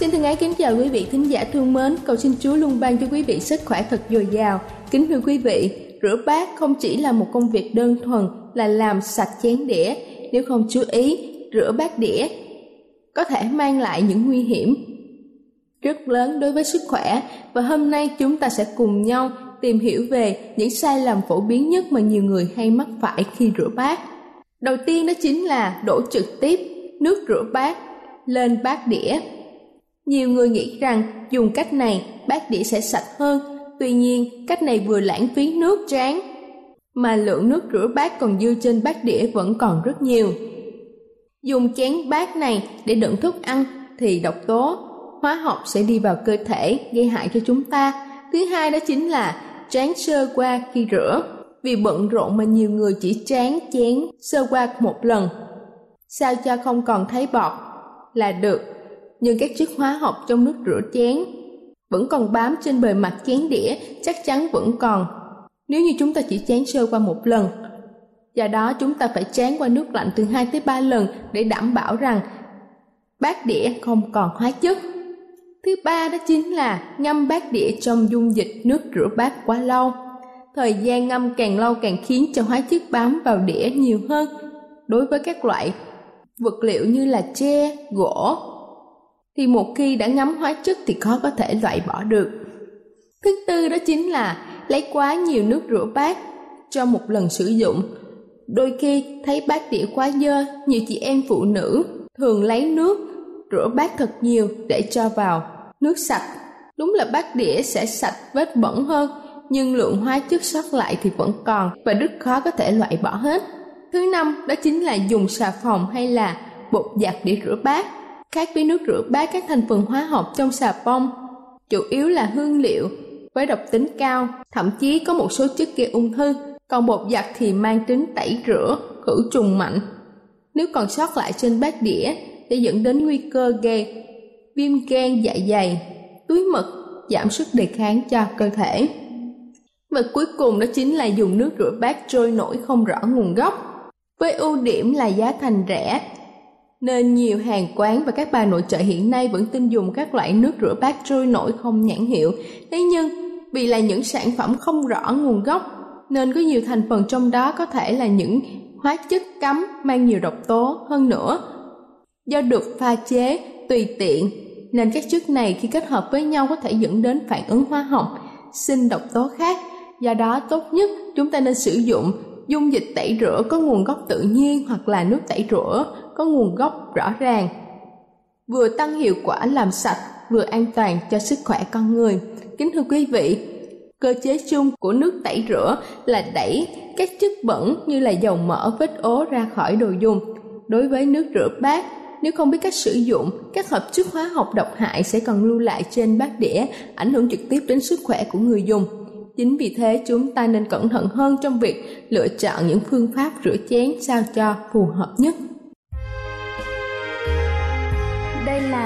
Xin thân ái kính chào quý vị thính giả thương mến, cầu xin Chúa luôn ban cho quý vị sức khỏe thật dồi dào. Kính thưa quý vị, rửa bát không chỉ là một công việc đơn thuần là làm sạch chén đĩa, nếu không chú ý, rửa bát đĩa có thể mang lại những nguy hiểm rất lớn đối với sức khỏe và hôm nay chúng ta sẽ cùng nhau tìm hiểu về những sai lầm phổ biến nhất mà nhiều người hay mắc phải khi rửa bát. Đầu tiên đó chính là đổ trực tiếp nước rửa bát lên bát đĩa nhiều người nghĩ rằng dùng cách này bát đĩa sẽ sạch hơn, tuy nhiên cách này vừa lãng phí nước tráng mà lượng nước rửa bát còn dư trên bát đĩa vẫn còn rất nhiều. Dùng chén bát này để đựng thức ăn thì độc tố hóa học sẽ đi vào cơ thể gây hại cho chúng ta. Thứ hai đó chính là tráng sơ qua khi rửa. Vì bận rộn mà nhiều người chỉ tráng chén sơ qua một lần. Sao cho không còn thấy bọt là được nhưng các chất hóa học trong nước rửa chén vẫn còn bám trên bề mặt chén đĩa chắc chắn vẫn còn. Nếu như chúng ta chỉ chén sơ qua một lần, do đó chúng ta phải chén qua nước lạnh từ 2 tới 3 lần để đảm bảo rằng bát đĩa không còn hóa chất. Thứ ba đó chính là ngâm bát đĩa trong dung dịch nước rửa bát quá lâu. Thời gian ngâm càng lâu càng khiến cho hóa chất bám vào đĩa nhiều hơn. Đối với các loại vật liệu như là tre, gỗ thì một khi đã ngấm hóa chất thì khó có thể loại bỏ được. Thứ tư đó chính là lấy quá nhiều nước rửa bát cho một lần sử dụng. Đôi khi thấy bát đĩa quá dơ, nhiều chị em phụ nữ thường lấy nước rửa bát thật nhiều để cho vào nước sạch. Đúng là bát đĩa sẽ sạch vết bẩn hơn, nhưng lượng hóa chất sót lại thì vẫn còn và rất khó có thể loại bỏ hết. Thứ năm đó chính là dùng xà phòng hay là bột giặt để rửa bát Khác với nước rửa bát các thành phần hóa học trong xà bông, chủ yếu là hương liệu với độc tính cao, thậm chí có một số chất gây ung thư, còn bột giặt thì mang tính tẩy rửa, khử trùng mạnh. Nếu còn sót lại trên bát đĩa sẽ dẫn đến nguy cơ gây viêm gan dạ dày, túi mật, giảm sức đề kháng cho cơ thể. Và cuối cùng đó chính là dùng nước rửa bát trôi nổi không rõ nguồn gốc. Với ưu điểm là giá thành rẻ, nên nhiều hàng quán và các bà nội trợ hiện nay vẫn tin dùng các loại nước rửa bát trôi nổi không nhãn hiệu. Thế nhưng, vì là những sản phẩm không rõ nguồn gốc, nên có nhiều thành phần trong đó có thể là những hóa chất cấm mang nhiều độc tố hơn nữa. Do được pha chế tùy tiện, nên các chất này khi kết hợp với nhau có thể dẫn đến phản ứng hóa học, sinh độc tố khác. Do đó tốt nhất chúng ta nên sử dụng dung dịch tẩy rửa có nguồn gốc tự nhiên hoặc là nước tẩy rửa có nguồn gốc rõ ràng vừa tăng hiệu quả làm sạch vừa an toàn cho sức khỏe con người kính thưa quý vị cơ chế chung của nước tẩy rửa là đẩy các chất bẩn như là dầu mỡ vết ố ra khỏi đồ dùng đối với nước rửa bát nếu không biết cách sử dụng, các hợp chất hóa học độc hại sẽ còn lưu lại trên bát đĩa, ảnh hưởng trực tiếp đến sức khỏe của người dùng. Chính vì thế chúng ta nên cẩn thận hơn trong việc lựa chọn những phương pháp rửa chén sao cho phù hợp nhất.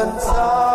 the time.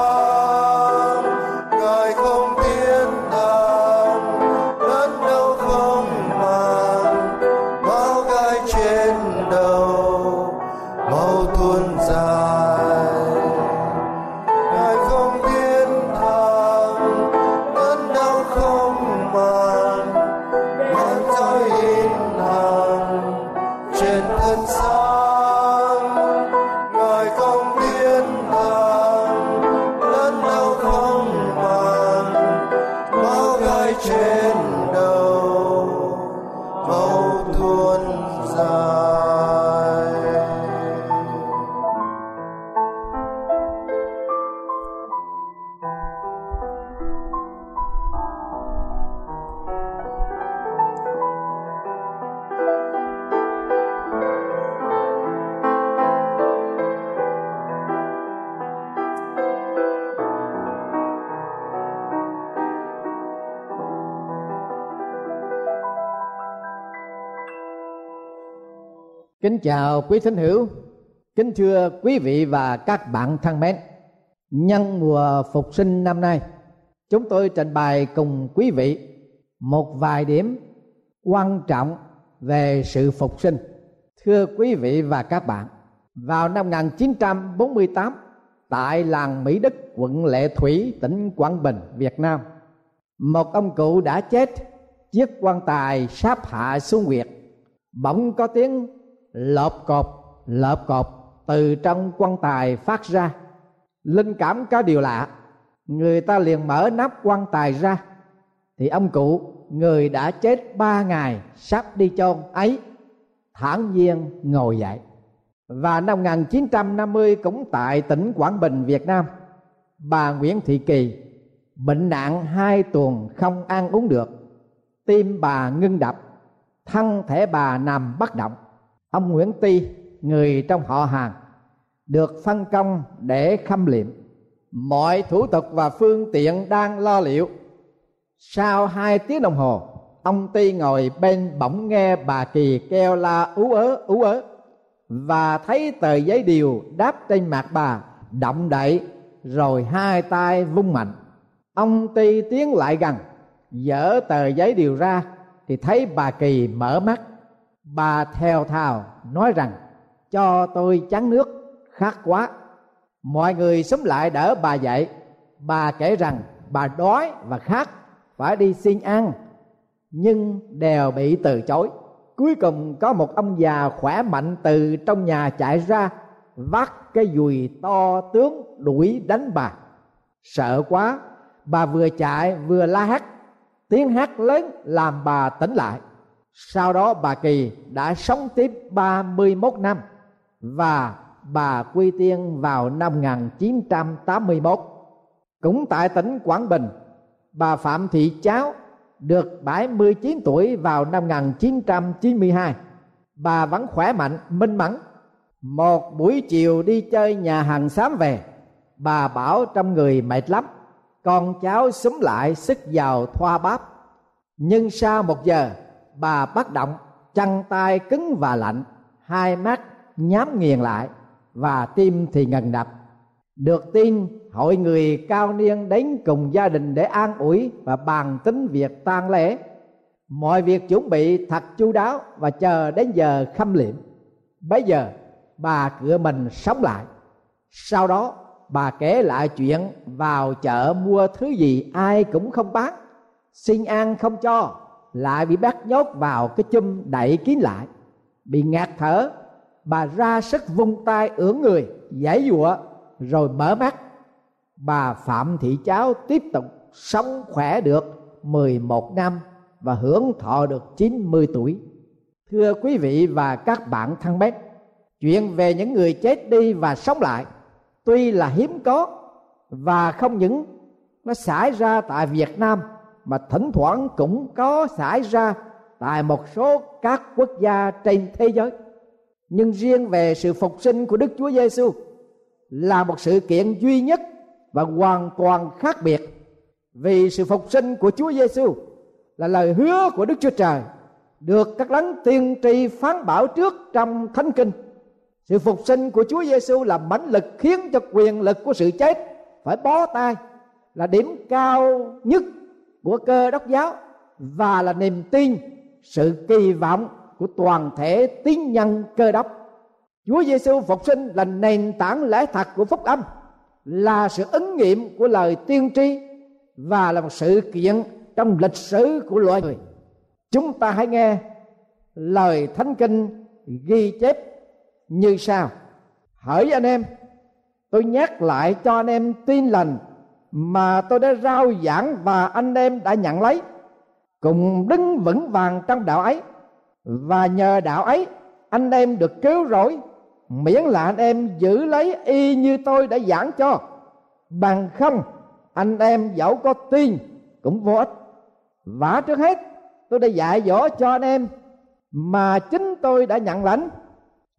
Kính chào quý thính hữu, kính thưa quý vị và các bạn thân mến. Nhân mùa phục sinh năm nay, chúng tôi trình bày cùng quý vị một vài điểm quan trọng về sự phục sinh. Thưa quý vị và các bạn, vào năm 1948 tại làng Mỹ Đức, quận Lệ Thủy, tỉnh Quảng Bình, Việt Nam, một ông cụ đã chết chiếc quan tài sáp hạ xuống nguyệt bỗng có tiếng lợp cột lợp cột từ trong quan tài phát ra. Linh cảm có điều lạ. Người ta liền mở nắp quan tài ra. Thì ông cụ, người đã chết ba ngày, sắp đi chôn ấy. Thản nhiên ngồi dậy. Và năm 1950 cũng tại tỉnh Quảng Bình, Việt Nam, bà Nguyễn Thị Kỳ, bệnh nặng hai tuần không ăn uống được. Tim bà ngưng đập, thân thể bà nằm bất động ông Nguyễn Ti, người trong họ hàng, được phân công để khâm liệm. Mọi thủ tục và phương tiện đang lo liệu. Sau hai tiếng đồng hồ, ông Ti ngồi bên bỗng nghe bà Kỳ kêu la ú ớ ú ớ, và thấy tờ giấy điều đáp trên mặt bà động đậy, rồi hai tay vung mạnh. Ông Ti tiến lại gần, dở tờ giấy điều ra thì thấy bà Kỳ mở mắt bà theo thào nói rằng, cho tôi chén nước, khát quá. Mọi người xúm lại đỡ bà dậy. Bà kể rằng, bà đói và khát, phải đi xin ăn, nhưng đều bị từ chối. Cuối cùng có một ông già khỏe mạnh từ trong nhà chạy ra, vác cái dùi to tướng đuổi đánh bà. Sợ quá, bà vừa chạy vừa la hét. Tiếng hát lớn làm bà tỉnh lại sau đó bà Kỳ đã sống tiếp 31 năm và bà quy tiên vào năm 1981. Cũng tại tỉnh Quảng Bình, bà Phạm Thị Cháo được 79 tuổi vào năm 1992. Bà vẫn khỏe mạnh, minh mẫn. Một buổi chiều đi chơi nhà hàng xám về, bà bảo trong người mệt lắm, con cháu súng lại sức vào thoa bắp. Nhưng sau một giờ bà bất động chân tay cứng và lạnh, hai mắt nhắm nghiền lại và tim thì ngần đập. Được tin, hội người cao niên đến cùng gia đình để an ủi và bàn tính việc tang lễ. Mọi việc chuẩn bị thật chu đáo và chờ đến giờ khâm liệm. Bấy giờ, bà cửa mình sống lại. Sau đó, bà kể lại chuyện vào chợ mua thứ gì ai cũng không bán. Xin ăn không cho lại bị bắt nhốt vào cái chum đậy kín lại. Bị ngạt thở, bà ra sức vung tay ưỡn người giải dụa rồi mở mắt. Bà phạm thị cháo tiếp tục sống khỏe được 11 năm và hưởng thọ được 90 tuổi. Thưa quý vị và các bạn thân mến, chuyện về những người chết đi và sống lại tuy là hiếm có và không những nó xảy ra tại Việt Nam mà thỉnh thoảng cũng có xảy ra tại một số các quốc gia trên thế giới nhưng riêng về sự phục sinh của Đức Chúa Giêsu là một sự kiện duy nhất và hoàn toàn khác biệt vì sự phục sinh của Chúa Giêsu là lời hứa của Đức Chúa Trời được các đấng tiên tri phán bảo trước trong Thánh Kinh. Sự phục sinh của Chúa Giêsu là mãnh lực khiến cho quyền lực của sự chết phải bó tay, là điểm cao nhất của cơ đốc giáo và là niềm tin, sự kỳ vọng của toàn thể tín nhân cơ đốc. Chúa Giêsu phục sinh là nền tảng lẽ thật của phúc âm, là sự ứng nghiệm của lời tiên tri và là một sự kiện trong lịch sử của loài người. Chúng ta hãy nghe lời thánh kinh ghi chép như sau. Hỡi anh em, tôi nhắc lại cho anh em tin lành mà tôi đã rao giảng và anh em đã nhận lấy. Cùng đứng vững vàng trong đạo ấy. Và nhờ đạo ấy, anh em được cứu rỗi. Miễn là anh em giữ lấy y như tôi đã giảng cho. Bằng không, anh em dẫu có tin cũng vô ích. Và trước hết, tôi đã dạy dỗ cho anh em mà chính tôi đã nhận lãnh.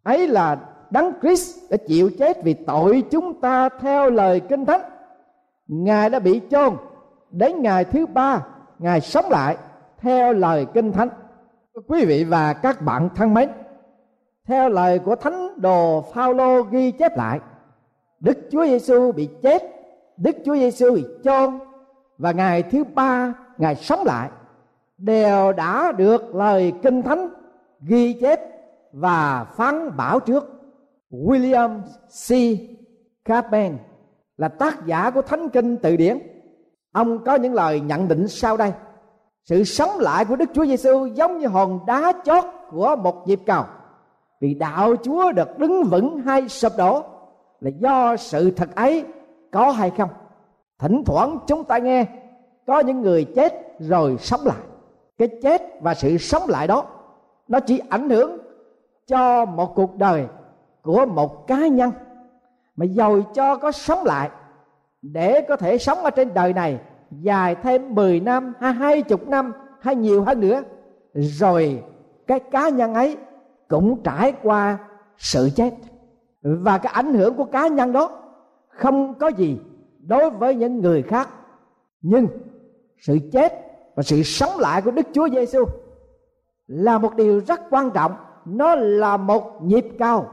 Ấy là đấng Christ đã chịu chết vì tội chúng ta theo lời kinh thánh ngài đã bị chôn. Đến ngày thứ ba, ngài sống lại, theo lời kinh thánh. Quý vị và các bạn thân mến, theo lời của thánh đồ Phaolô ghi chép lại, Đức Chúa Giêsu bị chết, Đức Chúa Giêsu bị chôn, và ngày thứ ba, ngài sống lại, đều đã được lời kinh thánh ghi chép và phán bảo trước. William C. Carpen là tác giả của Thánh Kinh Từ Điển. Ông có những lời nhận định sau đây. Sự sống lại của Đức Chúa Giêsu giống như hòn đá chót của một nhịp cầu. Vì đạo Chúa được đứng vững hay sụp đổ là do sự thật ấy có hay không. Thỉnh thoảng chúng ta nghe, có những người chết rồi sống lại. Cái chết và sự sống lại đó, nó chỉ ảnh hưởng cho một cuộc đời của một cá nhân mà dầu cho có sống lại, để có thể sống ở trên đời này dài thêm 10 năm hay hai chục năm hay nhiều hơn nữa. Rồi cái cá nhân ấy cũng trải qua sự chết. Và cái ảnh hưởng của cá nhân đó không có gì đối với những người khác. Nhưng sự chết và sự sống lại của Đức Chúa Giêsu là một điều rất quan trọng. Nó là một nhịp cao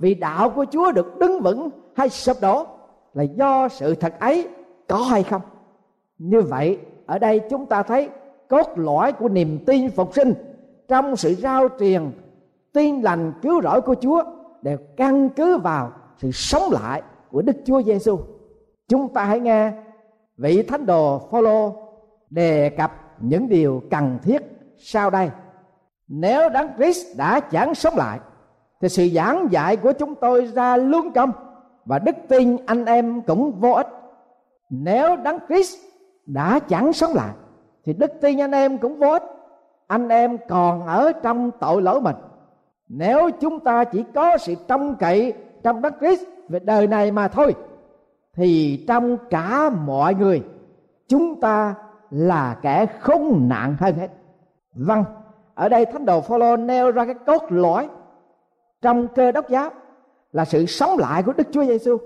vì đạo của Chúa được đứng vững hay sụp đổ là do sự thật ấy có hay không như vậy, ở đây chúng ta thấy cốt lõi của niềm tin phục sinh trong sự rao truyền tin lành cứu rỗi của Chúa đều căn cứ vào sự sống lại của Đức Chúa Giêsu. Chúng ta hãy nghe vị thánh đồ Phaolô đề cập những điều cần thiết sau đây. Nếu Đấng Christ đã chẳng sống lại thì sự giảng dạy của chúng tôi ra lương công và đức tin anh em cũng vô ích. Nếu đấng Christ đã chẳng sống lại, thì đức tin anh em cũng vô ích. Anh em còn ở trong tội lỗi mình. Nếu chúng ta chỉ có sự trông cậy trong đấng Christ về đời này mà thôi, thì trong cả mọi người, chúng ta là kẻ không nạn hơn hết. Vâng ở đây thánh đồ Phaolô nêu ra cái cốt lõi trong cơ đốc giáo là sự sống lại của Đức Chúa Giêsu.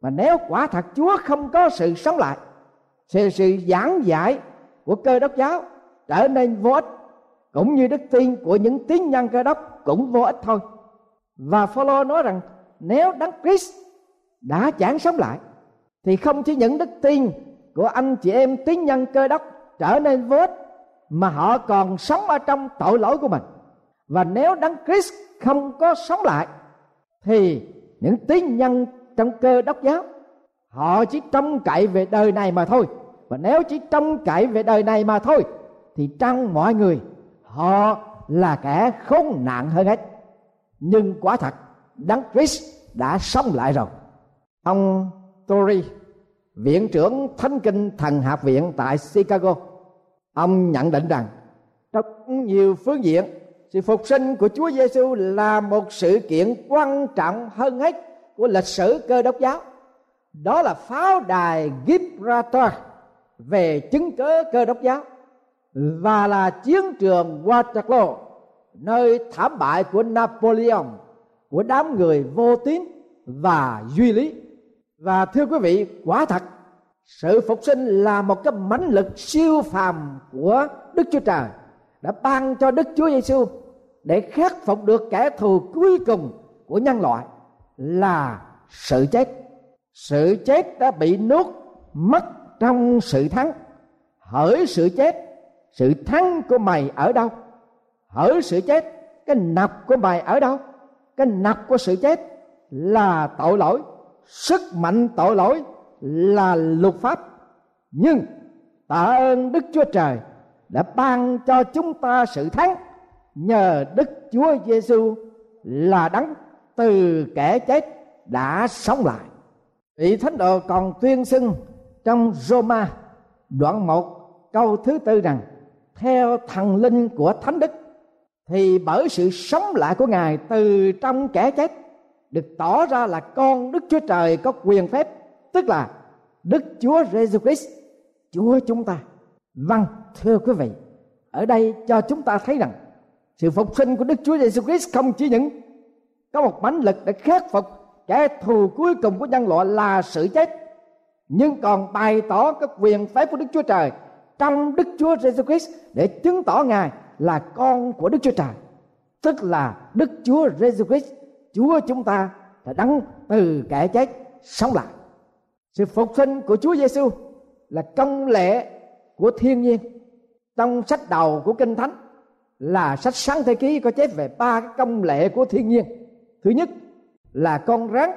Mà nếu quả thật Chúa không có sự sống lại, thì sự giảng giải của cơ đốc giáo trở nên vô ích cũng như đức tin của những tín nhân cơ đốc cũng vô ích thôi. Và Phaolô nói rằng nếu Đấng Christ đã chẳng sống lại thì không chỉ những đức tin của anh chị em tín nhân cơ đốc trở nên vô ích mà họ còn sống ở trong tội lỗi của mình. Và nếu Đấng Christ không có sống lại, thì những tín nhân trong cơ đốc giáo, họ chỉ trông cậy về đời này mà thôi. Và nếu chỉ trông cậy về đời này mà thôi, thì trong mọi người, họ là kẻ khốn nạn hơn hết. Nhưng quả thật, đấng Christ đã sống lại rồi. Ông Tory, viện trưởng thánh kinh thần học viện tại Chicago, ông nhận định rằng trong nhiều phương diện sự phục sinh của Chúa Giêsu là một sự kiện quan trọng hơn hết của lịch sử cơ đốc giáo. Đó là pháo đài Gibraltar về chứng cớ cơ đốc giáo và là chiến trường Waterloo, nơi thảm bại của Napoleon, của đám người vô tín và duy lý và thưa quý vị, quả thật, sự phục sinh là một cái mãnh lực siêu phàm của Đức Chúa Trời, đã ban cho Đức Chúa Giêsu để khắc phục được kẻ thù cuối cùng của nhân loại là sự chết. Sự chết đã bị nuốt mất trong sự thắng. Hỡi sự chết, sự thắng của mày ở đâu? Hỡi sự chết, cái nập của mày ở đâu? Cái nập của sự chết là tội lỗi. Sức mạnh tội lỗi là luật pháp. Nhưng tạ ơn đức chúa trời đã ban cho chúng ta sự thắng nhờ Đức Chúa Giêsu là đấng từ kẻ chết đã sống lại. Vị thánh đồ còn tuyên xưng trong Roma đoạn 1 câu thứ tư rằng, theo thần linh của thánh đức, thì bởi sự sống lại của ngài từ trong kẻ chết, được tỏ ra là con đức chúa trời có quyền phép, tức là đức chúa Jesus christ, chúa chúng ta vâng thưa quý vị, ở đây cho chúng ta thấy rằng sự phục sinh của đức chúa giêsu christ không chỉ những có một mãnh lực để khắc phục kẻ thù cuối cùng của nhân loại là sự chết, nhưng còn bày tỏ các quyền phép của đức chúa trời trong đức chúa giêsu christ để chứng tỏ ngài là con của đức chúa trời. Tức là đức chúa giêsu christ, chúa chúng ta đã đắng từ kẻ chết sống lại. Sự phục sinh của chúa giêsu là công lệ của thiên nhiên trong sách đầu của kinh thánh là sách sáng thế ký có chép về ba cái công lệ của thiên nhiên. Thứ nhất là con rắn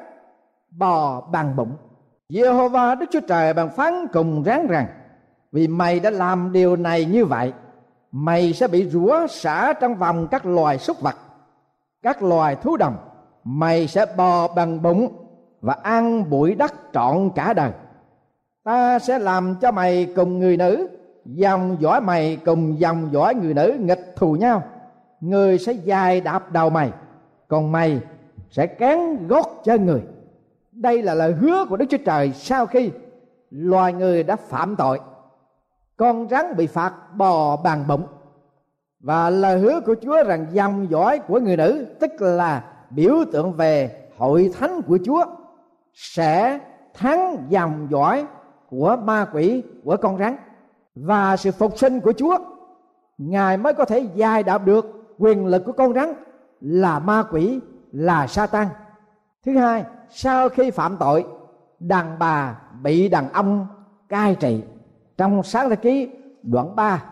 bò bằng bụng. Jehovah Đức Chúa Trời bàn phán cùng rắn rằng, vì mày đã làm điều này như vậy, mày sẽ bị rủa xả trong vòng các loài súc vật, các loài thú đồng. Mày sẽ bò bằng bụng và ăn bụi đất trọn cả đời. Ta sẽ làm cho mày cùng người nữ dòng dõi mày cùng dòng dõi người nữ nghịch thù nhau. Người sẽ dài đạp đầu mày, còn mày sẽ cán gót chân người. Đây là lời hứa của đức chúa trời sau khi loài người đã phạm tội. Con rắn bị phạt bò bằng bụng. Và lời hứa của chúa rằng dòng dõi của người nữ, tức là biểu tượng về hội thánh của chúa, sẽ thắng dòng dõi của ma quỷ của con rắn và sự phục sinh của chúa, ngài mới có thể dài đạo được quyền lực của con rắn là ma quỷ, là sa tan thứ hai, sau khi phạm tội, đàn bà bị đàn ông cai trị. Trong sáng thế ký, đoạn 3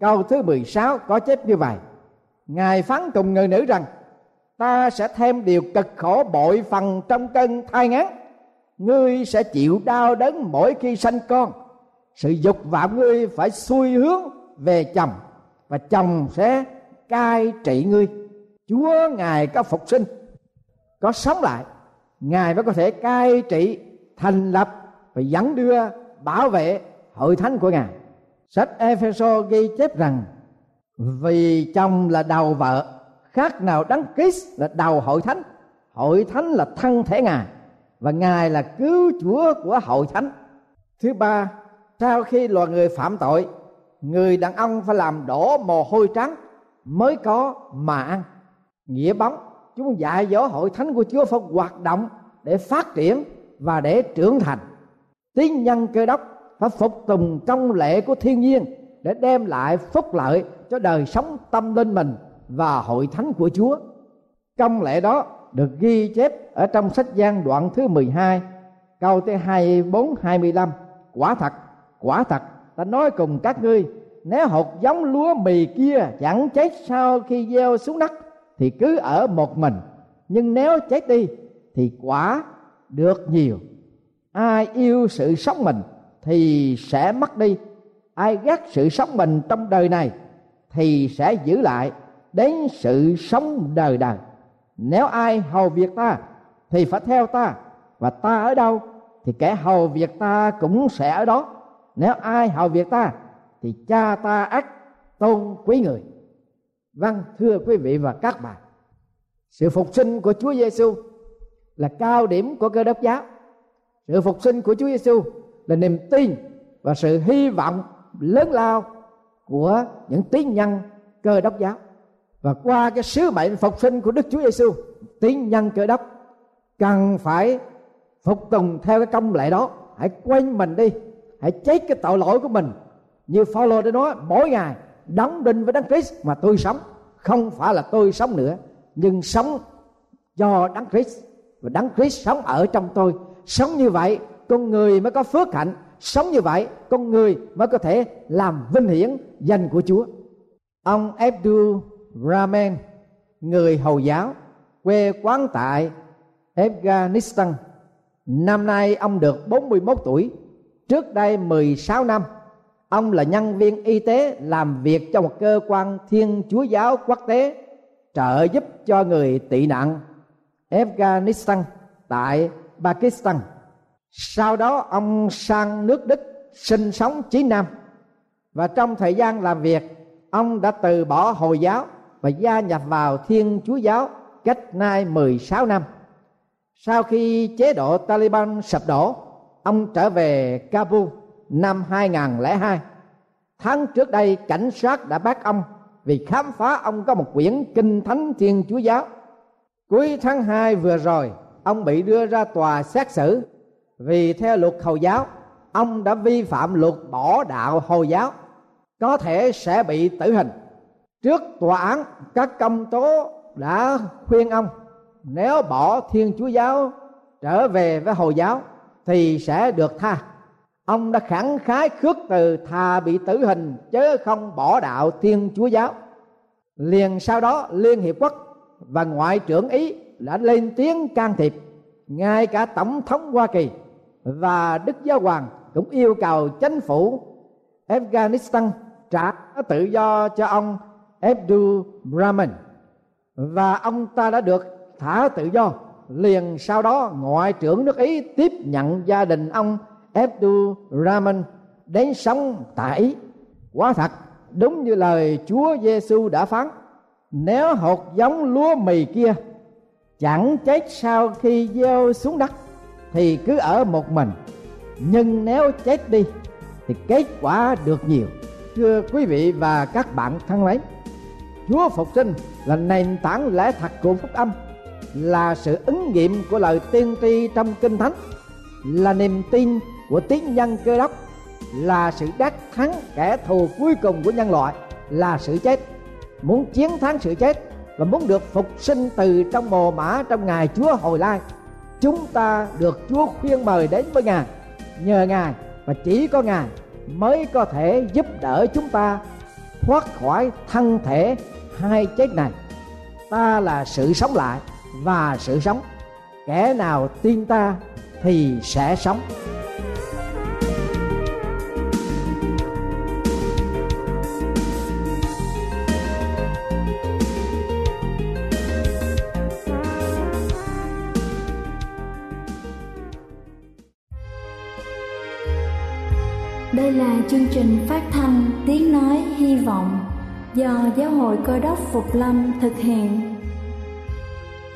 câu thứ 16 có chép như vậy. Ngài phán cùng người nữ rằng, ta sẽ thêm điều cực khổ bội phần trong cơn thai ngán. Ngươi sẽ chịu đau đớn mỗi khi sanh con sự dục vọng ngươi phải xuôi hướng về chồng, và chồng sẽ cai trị ngươi. Chúa ngài có phục sinh, có sống lại. Ngài mới có thể cai trị, thành lập và dẫn đưa, bảo vệ hội thánh của ngài. Sách Epheso ghi chép rằng, vì chồng là đầu vợ, khác nào đấng Christ là đầu hội thánh. Hội thánh là thân thể ngài, và ngài là cứu chúa của hội thánh. Thứ ba sau khi loài người phạm tội, người đàn ông phải làm đổ mồ hôi trắng mới có mà ăn nghĩa bóng, chúng dạy dỗ hội thánh của chúa phải hoạt động để phát triển và để trưởng thành tín nhân cơ đốc phải phục tùng trong lệ của thiên nhiên để đem lại phúc lợi cho đời sống tâm linh mình và hội thánh của Chúa. Công lệ đó được ghi chép ở trong sách gian đoạn thứ 12 câu thứ 24 25 quả thật quả thật, ta nói cùng các ngươi, nếu hột giống lúa mì kia chẳng chết sau khi gieo xuống đất, thì cứ ở một mình. Nhưng nếu chết đi, thì quả được nhiều. Ai yêu sự sống mình, thì sẽ mất đi. Ai ghét sự sống mình trong đời này, thì sẽ giữ lại đến sự sống đời đời. Nếu ai hầu việc ta, thì phải theo ta. Và ta ở đâu, thì kẻ hầu việc ta cũng sẽ ở đó nếu ai hầu việc ta, thì cha ta ác, tôn quý người. Vâng thưa quý vị và các bạn, sự phục sinh của Chúa Giêsu là cao điểm của cơ đốc giáo. Sự phục sinh của Chúa Giêsu là niềm tin và sự hy vọng lớn lao của những tín nhân cơ đốc giáo. Và qua cái sứ mệnh phục sinh của Đức Chúa Giêsu tín nhân cơ đốc cần phải phục tùng theo cái công lệ đó. Hãy quên mình đi hãy chết cái tội lỗi của mình. Như Phaolô đã nói, mỗi ngày đóng đinh với Đấng Christ mà tôi sống. Không phải là tôi sống nữa, nhưng sống do Đấng Christ. Và Đấng Christ sống ở trong tôi. Sống như vậy, con người mới có phước hạnh. Sống như vậy, con người mới có thể làm vinh hiển danh của Chúa. Ông Abdul Rahman, người Hồi giáo, quê quán tại Afghanistan. Năm nay ông được 41 tuổi trước đây 16 năm, ông là nhân viên y tế làm việc cho một cơ quan thiên chúa giáo quốc tế, trợ giúp cho người tị nạn Afghanistan tại Pakistan. Sau đó ông sang nước Đức sinh sống 9 năm và trong thời gian làm việc, ông đã từ bỏ hồi giáo và gia nhập vào thiên chúa giáo cách nay 16 năm sau khi chế độ Taliban sập đổ ông trở về Kabul năm 2002 tháng trước đây, cảnh sát đã bắt ông vì khám phá ông có một quyển kinh thánh thiên chúa giáo. Cuối tháng 2 vừa rồi, ông bị đưa ra tòa xét xử vì theo luật hồi giáo, ông đã vi phạm luật bỏ đạo hồi giáo, có thể sẽ bị tử hình. Trước tòa án, các công tố đã khuyên ông, nếu bỏ thiên chúa giáo trở về với hồi giáo thì sẽ được tha. Ông đã khẳng khái khước từ thà bị tử hình, chớ không bỏ đạo thiên chúa giáo. Liền sau đó, liên hiệp quốc và ngoại trưởng ý đã lên tiếng can thiệp. Ngay cả tổng thống hoa kỳ và đức giáo hoàng cũng yêu cầu chính phủ afghanistan trả tự do cho ông abdul brahman và ông ta đã được thả tự do liền sau đó ngoại trưởng nước ý tiếp nhận gia đình ông Abdul Rahman đến sống tại Ý. Quá thật, đúng như lời Chúa Giêsu đã phán, nếu hột giống lúa mì kia chẳng chết sau khi gieo xuống đất thì cứ ở một mình. Nhưng nếu chết đi thì kết quả được nhiều. Thưa quý vị và các bạn thân mến chúa phục sinh là nền tảng lẽ thật của phúc âm là sự ứng nghiệm của lời tiên tri trong kinh thánh, là niềm tin của tín nhân cơ đốc, là sự đắc thắng kẻ thù cuối cùng của nhân loại, là sự chết. Muốn chiến thắng sự chết và muốn được phục sinh từ trong mồ mã trong ngày Chúa hồi lai, chúng ta được Chúa khuyên mời đến với Ngài. Nhờ Ngài và chỉ có Ngài mới có thể giúp đỡ chúng ta thoát khỏi thân thể hai chết này. Ta là sự sống lại và sự sống kẻ nào tin ta thì sẽ sống Đây là chương trình phát thanh Tiếng Nói Hy Vọng do Giáo hội Cơ đốc Phục Lâm thực hiện.